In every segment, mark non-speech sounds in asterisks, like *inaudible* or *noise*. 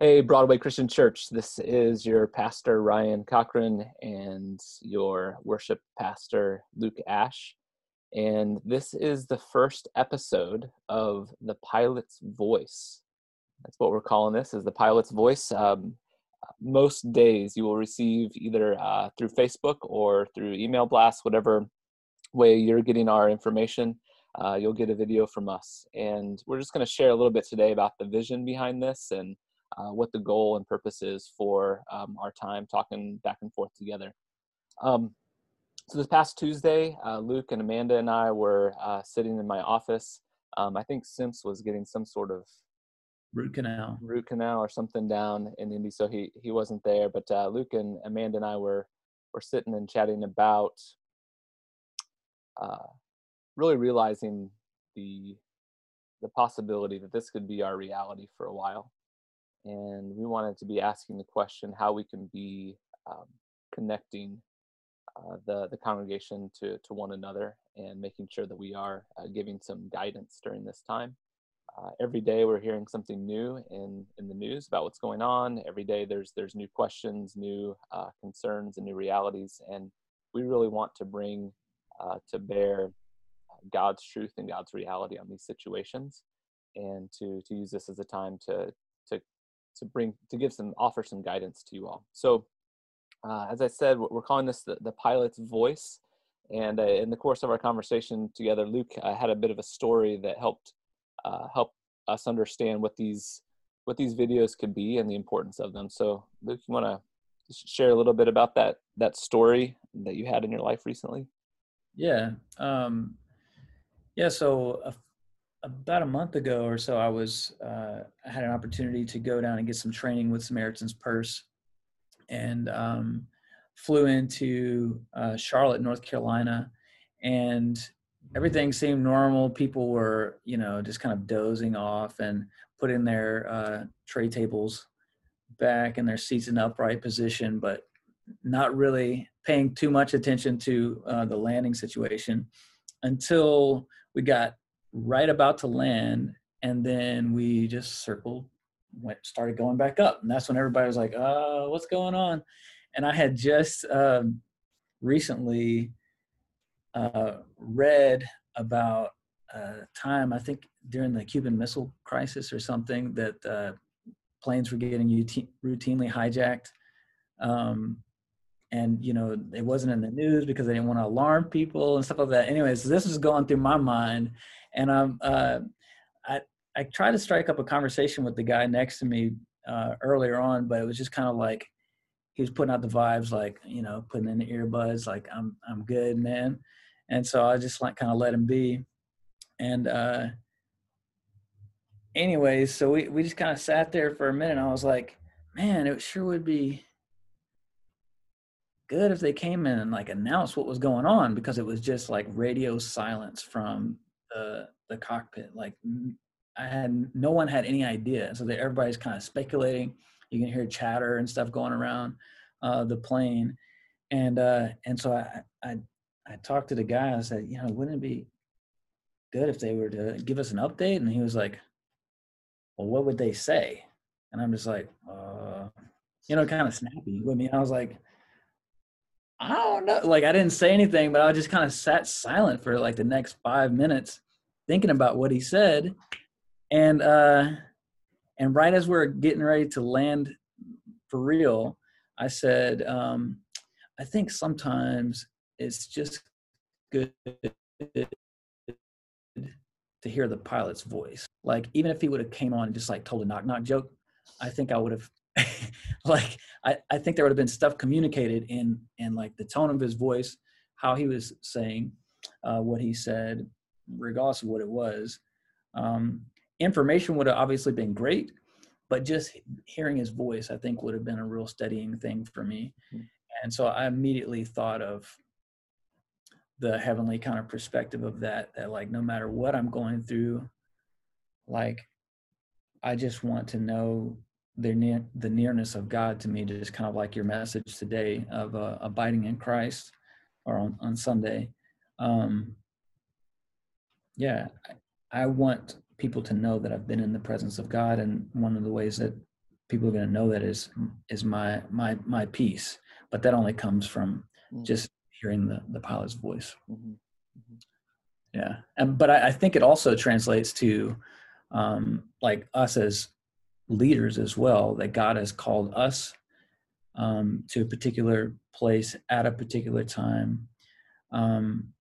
Hey, Broadway Christian Church. This is your pastor, Ryan Cochran, and your worship pastor, Luke Ash. And this is the first episode of The Pilot's Voice. That's what we're calling this, is The Pilot's Voice. Um, most days you will receive either uh, through Facebook or through email blast, whatever way you're getting our information, uh, you'll get a video from us. And we're just going to share a little bit today about the vision behind this and uh, what the goal and purpose is for um, our time talking back and forth together. Um, so this past Tuesday, uh, Luke and Amanda and I were uh, sitting in my office. Um, I think Simps was getting some sort of root canal, root canal or something down in Indy, so he he wasn't there. But uh, Luke and Amanda and I were were sitting and chatting about uh, really realizing the the possibility that this could be our reality for a while and we wanted to be asking the question how we can be um, connecting uh, the the congregation to to one another and making sure that we are uh, giving some guidance during this time. Uh, every day we're hearing something new in in the news about what's going on. Every day there's there's new questions, new uh, concerns, and new realities, and we really want to bring uh, to bear God's truth and God's reality on these situations, and to to use this as a time to to bring to give some offer some guidance to you all. So, uh, as I said, we're calling this the, the pilot's voice. And uh, in the course of our conversation together, Luke uh, had a bit of a story that helped uh, help us understand what these what these videos could be and the importance of them. So, Luke, you want to share a little bit about that that story that you had in your life recently? Yeah, um, yeah. So about a month ago or so, I was uh, I had an opportunity to go down and get some training with Samaritan's Purse, and um, flew into uh, Charlotte, North Carolina, and everything seemed normal. People were, you know, just kind of dozing off and putting their uh, tray tables back in their seats in upright position, but not really paying too much attention to uh, the landing situation until we got right about to land and then we just circled went started going back up and that's when everybody was like uh what's going on? And i had just um, recently uh, read about a time i think during the cuban missile crisis or something that uh, planes were getting routinely hijacked um, and you know it wasn't in the news because they didn't want to alarm people and stuff like that. Anyways this was going through my mind and um, uh, I I tried to strike up a conversation with the guy next to me uh, earlier on, but it was just kind of like he was putting out the vibes, like you know, putting in the earbuds, like I'm I'm good, man. And so I just like kind of let him be. And uh, anyways, so we we just kind of sat there for a minute. I was like, man, it sure would be good if they came in and like announced what was going on because it was just like radio silence from the cockpit. Like I had no one had any idea, so that everybody's kind of speculating. You can hear chatter and stuff going around uh, the plane, and uh, and so I, I I talked to the guy. I said, you know, wouldn't it be good if they were to give us an update? And he was like, well, what would they say? And I'm just like, uh, you know, kind of snappy with me. I was like, I don't know. Like I didn't say anything, but I just kind of sat silent for like the next five minutes thinking about what he said. And uh and right as we're getting ready to land for real, I said, um, I think sometimes it's just good to hear the pilot's voice. Like even if he would have came on and just like told a knock knock joke, I think I would have *laughs* like I, I think there would have been stuff communicated in in like the tone of his voice, how he was saying uh, what he said, regardless of what it was. Um, information would have obviously been great, but just hearing his voice, I think, would have been a real steadying thing for me. Mm-hmm. And so I immediately thought of the heavenly kind of perspective of that, that like no matter what I'm going through, like I just want to know the near the nearness of God to me, just kind of like your message today of uh, abiding in Christ, or on on Sunday. Um, yeah, I, want people to know that I've been in the presence of God, and one of the ways that people are going to know that is is my my my peace but that only comes from Mm. just hearing the the pilot's voice Mhm. yeah and but i, I think it also translates to um like us as leaders as well that god has called us um to a particular place at a particular time um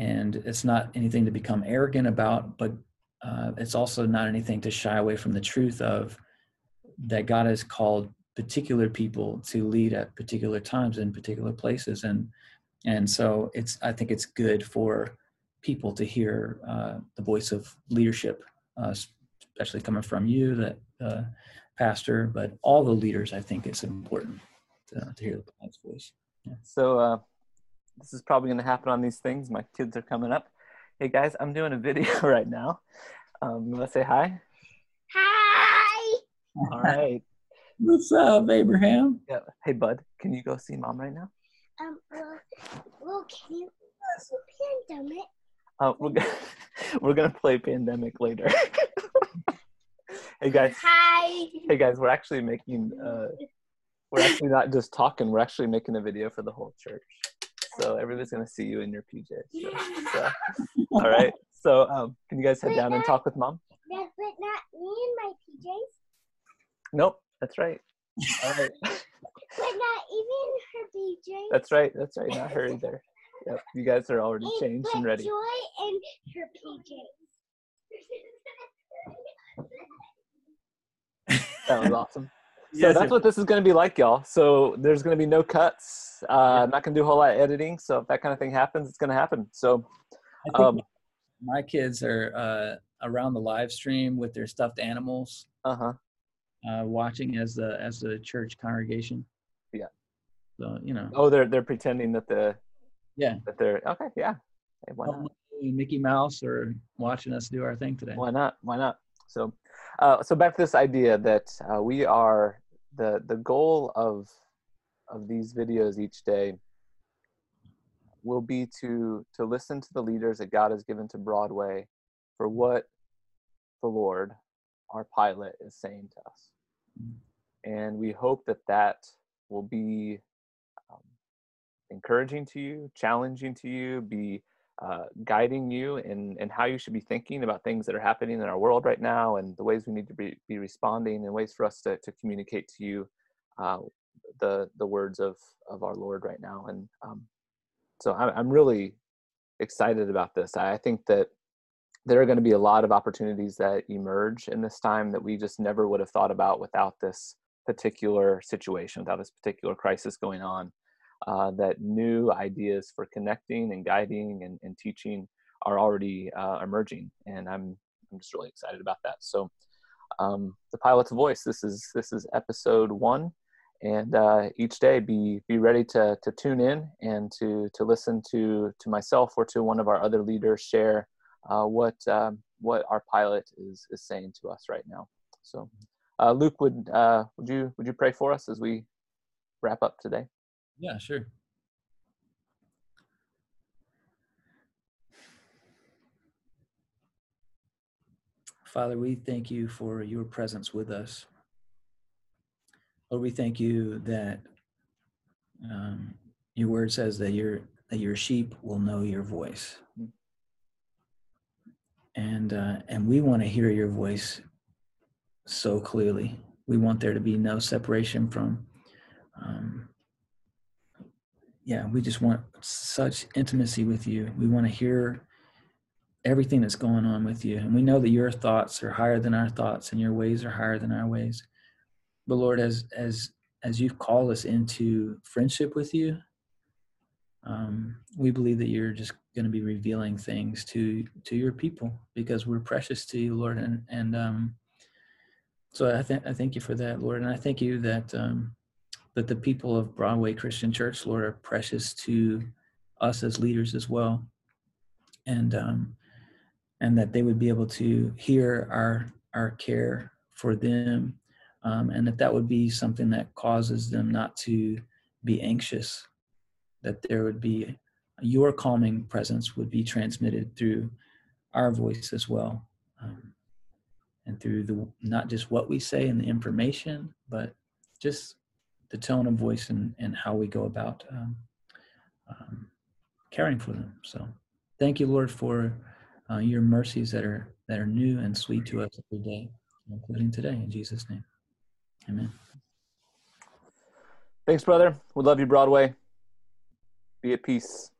and it's not anything to become arrogant about but uh, it's also not anything to shy away from the truth of that god has called particular people to lead at particular times in particular places. And and so it's i think it's good for people to hear uh, the voice of leadership uh, especially coming from you that pastor but all the leaders i think it's important to, to hear the voice. So uh, this is probably going to happen on these things. My kids are coming up. Hey guys, I'm doing a video *laughs* right now. Um, you want to say hi? Hi. All right. what's up abraham Yeah. Hey bud, can you go see mom right now? Um. Well, well can you see pandemic? Uh, we're gonna *laughs* we're gonna play pandemic later. *laughs* hey guys. Hi. Hey guys, we're actually making uh, we're actually not just talking. We're actually making a video for the whole church. So everybody's gonna see you in your PJs. So, so, all right. So um, can you guys head down and talk with mom? But but not me in my PJs. Nope. That's right. All right. *laughs* But not even her PJs. That's right. That's right. Not her either. Yep. You guys are already And- changed and but ready. Joy and her PJs. That was awesome. So Yes, that's it- what this is going to be like, y'all. So there's going to be no cuts. Uh, I'm not going to do a whole lot of editing. So if that kind of thing happens, it's going to happen. So um, my kids are uh, around the live stream with their stuffed animals uh huh. uh, watching as the as the church congregation Yeah. so you know Oh, they're they're pretending that the yeah that they're okay. Yeah. Hey, why not? Mickey mouse are watching us do our thing today Why not? Why not? So, uh, so back to this idea that uh, we are the the goal of of these videos each day will be to to listen to the leaders that God has given to Broadway for what the Lord, our pilot, is saying to us, and we hope that that will be um, encouraging to you, challenging to you, be uh, guiding you in, in how you should be thinking about things that are happening in our world right now and the ways we need to be, be responding and ways for us to, to communicate to you uh, the, the words of, of our Lord right now. And um, so I'm, I'm really excited about this. I think that there are going to be a lot of opportunities that emerge in this time that we just never would have thought about without this particular situation, without this particular crisis going on uh, that new ideas for connecting and guiding and, and teaching are already uh, emerging, and I'm I'm just really excited about that. So, um, the pilot's voice. This is this is episode one, and uh, each day be be ready to to tune in and to to listen to to myself or to one of our other leaders share uh, what um, what our pilot is is saying to us right now. So, uh, Luke, would uh, would you would you pray for us as we wrap up today? Yeah sure. Father we thank you for your presence with us. Lord we thank you that um, your word says that your that your sheep will know your voice. And uh, and we want to hear your voice so clearly. We want there to be no separation from um, yeah we just want such intimacy with you. We want to hear everything that's going on with you. And we know that your thoughts are higher than our thoughts and your ways are higher than our ways. But lord as as as you've called us into friendship with you um, we believe that you're just going to be revealing things to to your people because we're precious to you lord. And and um so i thank i thank you for that lord. And i thank you that um that the people of broadway christian church lord are precious to us as leaders as well. And um and that they would be able to hear our our care for them um, and that that would be something that causes them not to be anxious that there would be your calming presence would be transmitted through our voice as well um, and through the not just what we say and the information, but just the tone of voice and, and how we go about um, um, caring for them. So thank you, Lord, for uh, your mercies that are that are new and sweet to us every day, including today. In Jesus' name, Amen. Thanks, brother. We love you, Broadway. Be at peace.